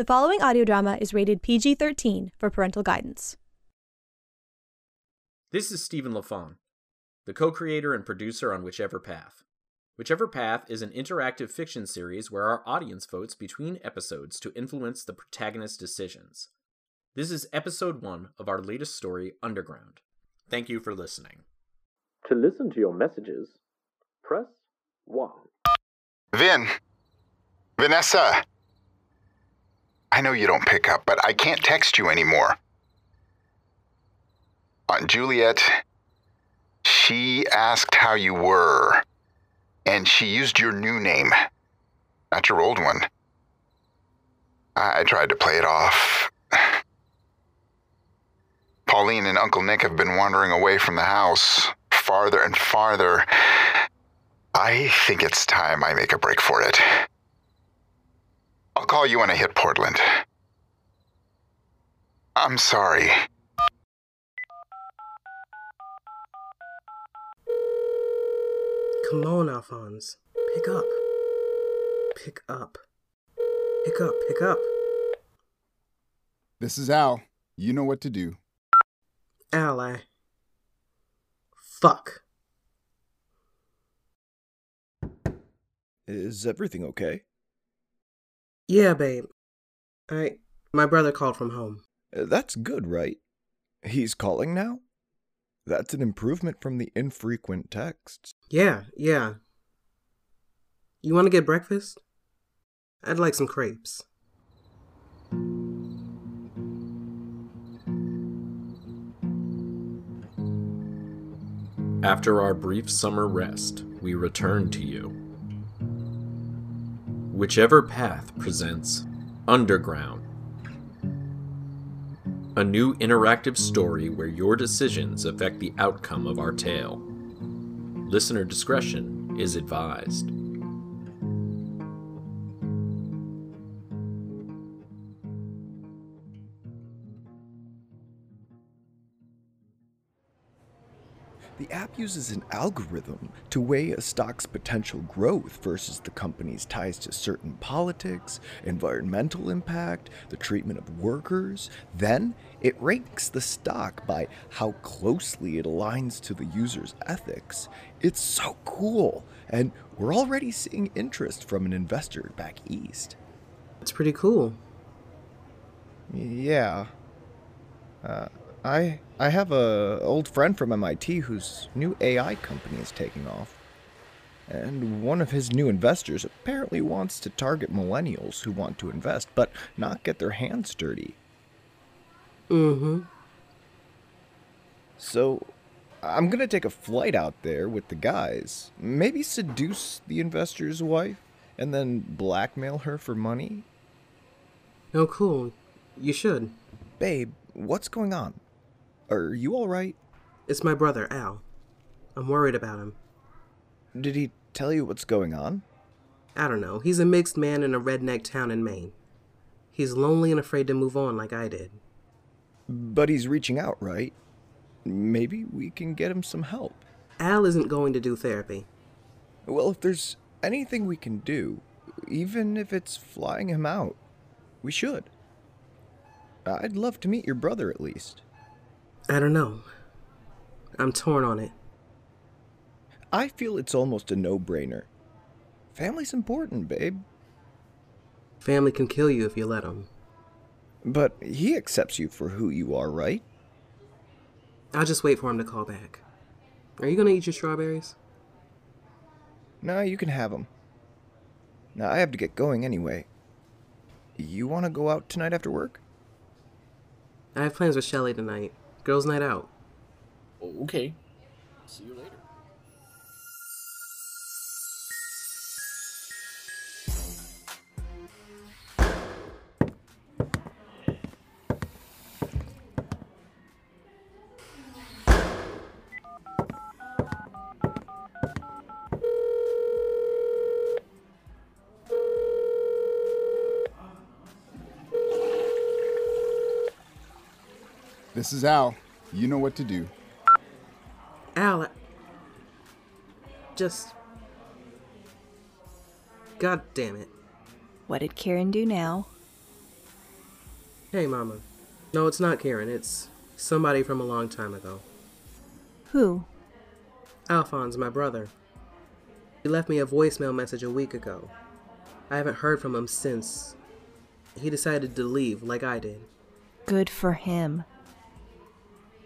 The following audio drama is rated PG 13 for parental guidance. This is Steven LaFond, the co creator and producer on Witchever Path. Witchever Path is an interactive fiction series where our audience votes between episodes to influence the protagonist's decisions. This is episode one of our latest story, Underground. Thank you for listening. To listen to your messages, press 1. Vin. Vanessa. I know you don't pick up, but I can't text you anymore. Aunt Juliet, she asked how you were, and she used your new name, not your old one. I, I tried to play it off. Pauline and Uncle Nick have been wandering away from the house, farther and farther. I think it's time I make a break for it. I'll call you when I hit Portland. I'm sorry. Come on, Alphonse. Pick up. Pick up. Pick up, pick up. This is Al. You know what to do. Ally. Fuck. Is everything okay? Yeah, babe. I. My brother called from home. Uh, That's good, right? He's calling now? That's an improvement from the infrequent texts. Yeah, yeah. You want to get breakfast? I'd like some crepes. After our brief summer rest, we return to you. Witchever Path presents Underground, a new interactive story where your decisions affect the outcome of our tale. Listener discretion is advised. App uses an algorithm to weigh a stock's potential growth versus the company's ties to certain politics, environmental impact, the treatment of workers. Then it ranks the stock by how closely it aligns to the user's ethics. It's so cool, and we're already seeing interest from an investor back east. It's pretty cool. Yeah. Uh, I I have a old friend from MIT whose new AI company is taking off. And one of his new investors apparently wants to target millennials who want to invest but not get their hands dirty. Mm-hmm. So I'm going to take a flight out there with the guys. Maybe seduce the investor's wife and then blackmail her for money. Oh, cool. You should. Babe, what's going on? Are you all right? It's my brother, Al. I'm worried about him. Did he tell you what's going on? I don't know. He's a mixed man in a redneck town in Maine. He's lonely and afraid to move on like I did. But he's reaching out, right? Maybe we can get him some help. Al isn't going to do therapy. Well, if there's anything we can do, even if it's flying him out, we should. I'd love to meet your brother at least. I don't know. I'm torn on it. I feel it's almost a no brainer. Family's important, babe. Family can kill you if you let them. But he accepts you for who you are, right? I'll just wait for him to call back. Are you gonna eat your strawberries? No, you can have them. Now, I have to get going anyway. You want to go out tonight after work? I have plans with Shelley tonight. Girls' night out. Oh, okay. See you later. This is Al. You know what to do. Al, just. God damn it. What did Karen do now? Hey, Mama. No, it's not Karen. It's somebody from a long time ago. Who? Alphonse, my brother. He left me a voicemail message a week ago. I haven't heard from him since. He decided to leave, like I did. Good for him.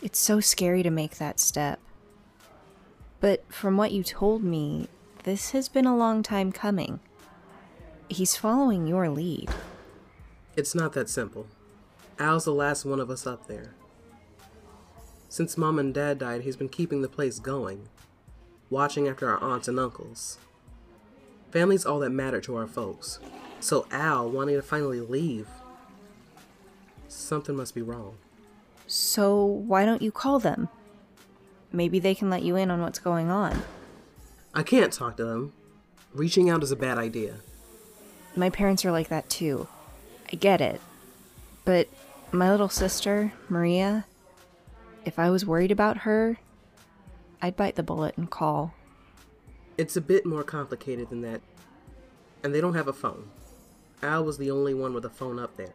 It's so scary to make that step. But from what you told me, this has been a long time coming. He's following your lead. It's not that simple. Al's the last one of us up there. Since Mom and Dad died, he's been keeping the place going, watching after our aunts and uncles. Family's all that matter to our folks. So Al wanting to finally leave, something must be wrong. So why don't you call them? Maybe they can let you in on what's going on. I can't talk to them. Reaching out is a bad idea. My parents are like that too. I get it. But my little sister, Maria, if I was worried about her, I'd bite the bullet and call. It's a bit more complicated than that. And they don't have a phone. Al was the only one with a phone up there.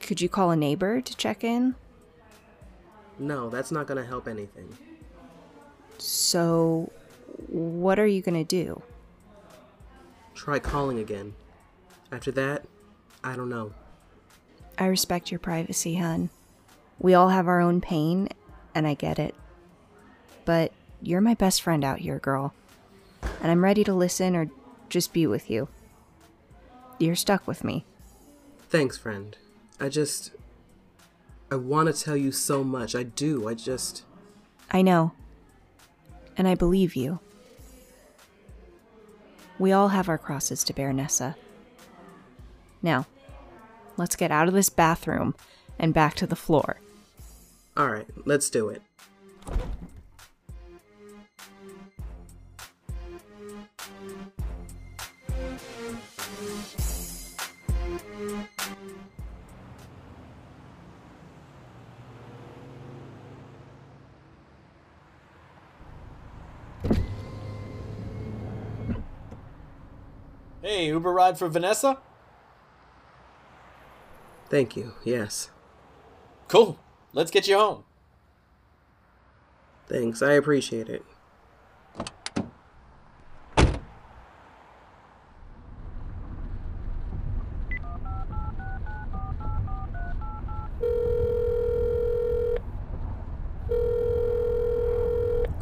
Could you call a neighbor to check in? No, that's not gonna help anything. So, what are you gonna do? Try calling again. After that, I don't know. I respect your privacy, hun. We all have our own pain, and I get it. But you're my best friend out here, girl. And I'm ready to listen or just be with you. You're stuck with me. Thanks, friend. I just. I want to tell you so much. I do. I just. I know. And I believe you. We all have our crosses to bear, Nessa. Now, let's get out of this bathroom and back to the floor. Alright, let's do it. Hey, Uber ride for Vanessa? Thank you, yes. Cool. Let's get you home. Thanks, I appreciate it.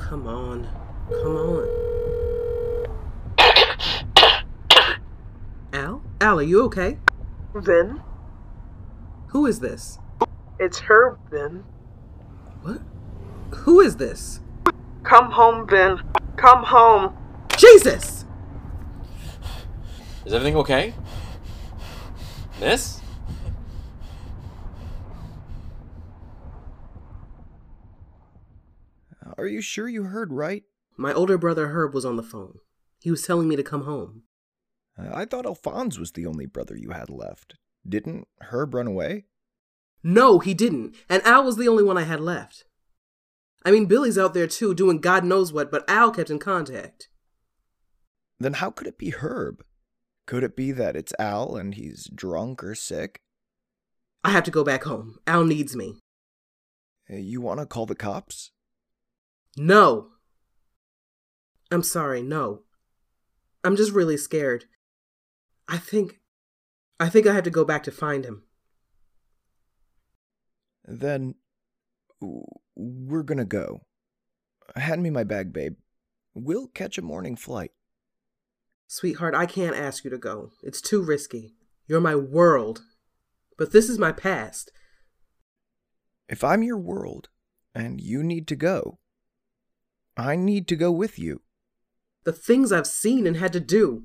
Come on. Come on. Al? Al, are you okay? Vin? Who is this? It's her, Vin. What? Who is this? Come home, Vin. Come home. Jesus! Is everything okay? Miss? Are you sure you heard right? My older brother Herb was on the phone. He was telling me to come home. I thought Alphonse was the only brother you had left. Didn't Herb run away? No, he didn't. And Al was the only one I had left. I mean, Billy's out there too, doing God knows what, but Al kept in contact. Then how could it be Herb? Could it be that it's Al and he's drunk or sick? I have to go back home. Al needs me. You want to call the cops? No! I'm sorry, no. I'm just really scared. I think. I think I have to go back to find him. Then we're gonna go. Hand me my bag, babe. We'll catch a morning flight. Sweetheart, I can't ask you to go. It's too risky. You're my world. But this is my past. If I'm your world and you need to go, I need to go with you. The things I've seen and had to do.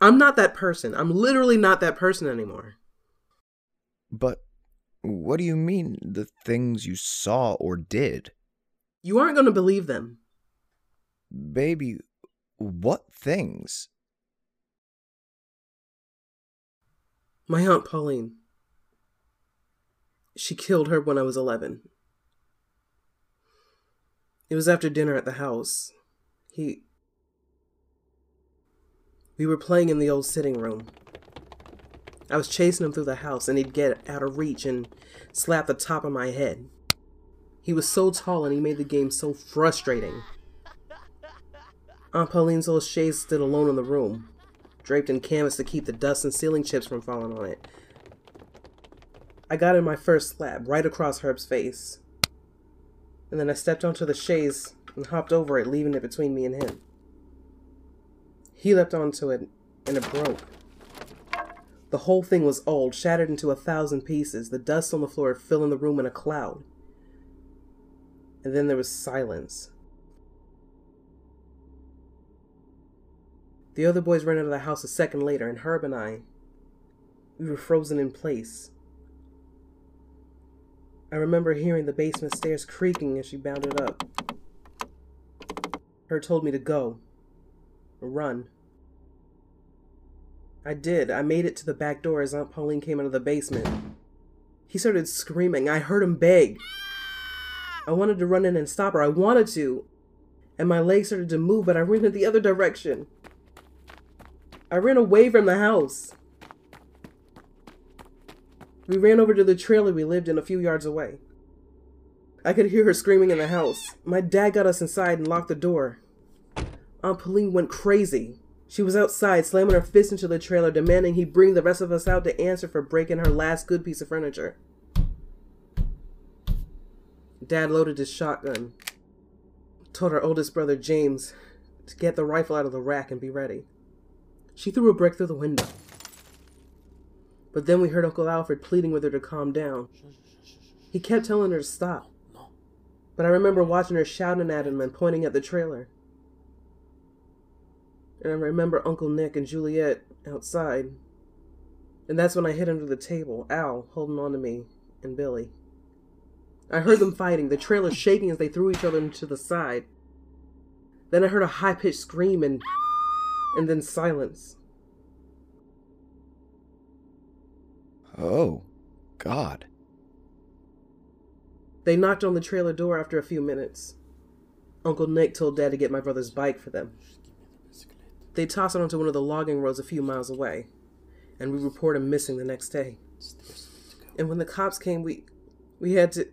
I'm not that person. I'm literally not that person anymore. But what do you mean, the things you saw or did? You aren't going to believe them. Baby, what things? My Aunt Pauline. She killed her when I was 11. It was after dinner at the house. He. We were playing in the old sitting room. I was chasing him through the house, and he'd get out of reach and slap the top of my head. He was so tall, and he made the game so frustrating. Aunt Pauline's little chaise stood alone in the room, draped in canvas to keep the dust and ceiling chips from falling on it. I got in my first slap right across Herb's face, and then I stepped onto the chaise and hopped over it, leaving it between me and him. He leapt onto it, and it broke. The whole thing was old, shattered into a thousand pieces, the dust on the floor filling the room in a cloud. And then there was silence. The other boys ran out of the house a second later, and Herb and I, we were frozen in place. I remember hearing the basement stairs creaking as she bounded up. Herb told me to go. Run. I did. I made it to the back door as Aunt Pauline came out of the basement. He started screaming. I heard him beg. I wanted to run in and stop her. I wanted to. And my legs started to move, but I ran in the other direction. I ran away from the house. We ran over to the trailer we lived in a few yards away. I could hear her screaming in the house. My dad got us inside and locked the door. Aunt Pauline went crazy. She was outside, slamming her fist into the trailer, demanding he bring the rest of us out to answer for breaking her last good piece of furniture. Dad loaded his shotgun, told our oldest brother James to get the rifle out of the rack and be ready. She threw a brick through the window. But then we heard Uncle Alfred pleading with her to calm down. He kept telling her to stop. But I remember watching her shouting at him and pointing at the trailer. And I remember Uncle Nick and Juliet outside. And that's when I hid under the table, Al holding on to me, and Billy. I heard them fighting, the trailer shaking as they threw each other into the side. Then I heard a high pitched scream and and then silence. Oh, God. They knocked on the trailer door after a few minutes. Uncle Nick told Dad to get my brother's bike for them. They tossed it onto one of the logging roads a few miles away, and we reported him missing the next day. And when the cops came, we we had to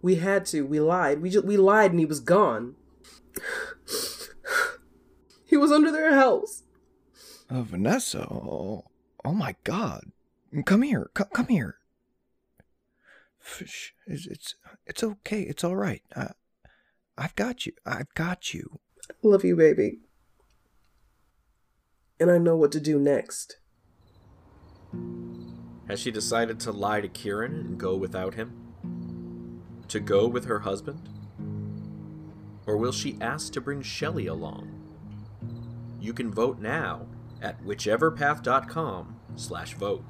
we had to we lied. We just we lied and he was gone. he was under their house. Uh, Vanessa, oh, oh my God. Come here, come, come here. It's, it's, it's okay, it's all right. I, I've got you, I've got you. I love you, baby. And I know what to do next. Has she decided to lie to Kieran and go without him? To go with her husband? Or will she ask to bring Shelley along? You can vote now at witcheverpath.com slash vote.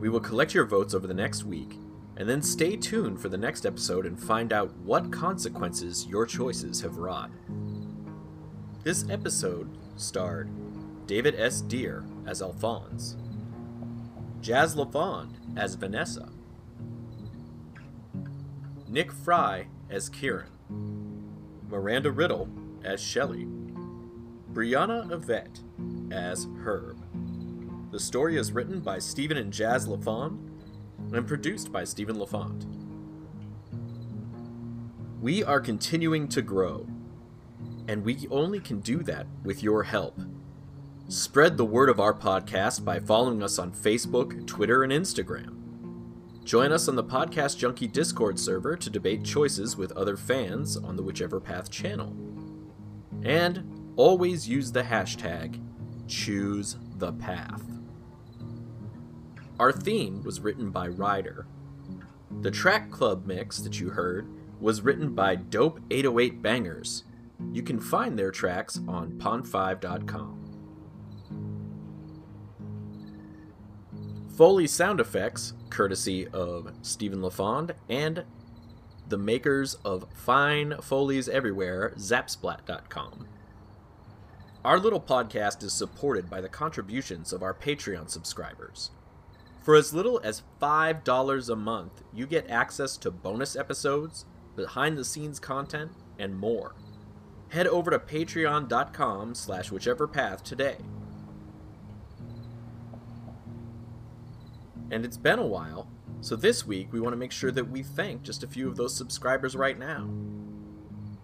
We will collect your votes over the next week, and then stay tuned for the next episode and find out what consequences your choices have wrought. This episode starred David S. Deer as Alphonse, Jazz LaFond as Vanessa, Nick Fry as Kieran, Miranda Riddle as Shelley, Brianna Yvette as Herb. The story is written by Steven and Jazz LaFond and produced by Steven LaFond. We are continuing to grow, and we only can do that with your help. Spread the word of our podcast by following us on Facebook, Twitter, and Instagram. Join us on the Podcast Junkie Discord server to debate choices with other fans on the Witchever Path channel. And always use the hashtag ChooseThePath. Our theme was written by Ryder. The track club mix that you heard was written by Dope 808 Bangers. You can find their tracks on pond5.com. Foley sound effects, courtesy of Steven LaFond and the makers of Fine Foley's Everywhere, Zapsplat.com. Our little podcast is supported by the contributions of our Patreon subscribers. For as little as $5 a month, you get access to bonus episodes, behind the scenes content, and more head over to patreon.com slash witchever path today. And it's been a while, so this week we want to make sure that we thank just a few of those subscribers right now.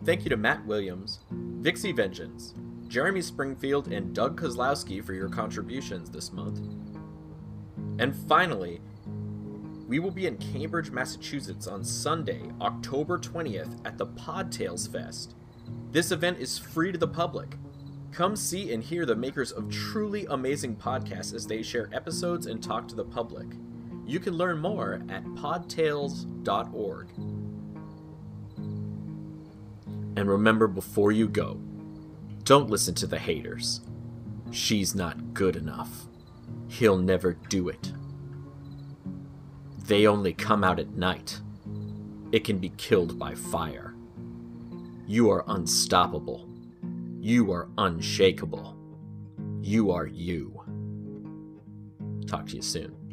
Thank you to Matt Williams, Vixie Vengeance, Jeremy Springfield, and Doug Kozlowski for your contributions this month. And finally, we will be in Cambridge, Massachusetts on Sunday, October 20th at the PodTales Fest. This event is free to the public. Come see and hear the makers of truly amazing podcasts as they share episodes and talk to the public. You can learn more at podtales.org. And remember before you go, don't listen to the haters. She's not good enough. He'll never do it. They only come out at night. It can be killed by fire. You are unstoppable. You are unshakable. You are you. Talk to you soon.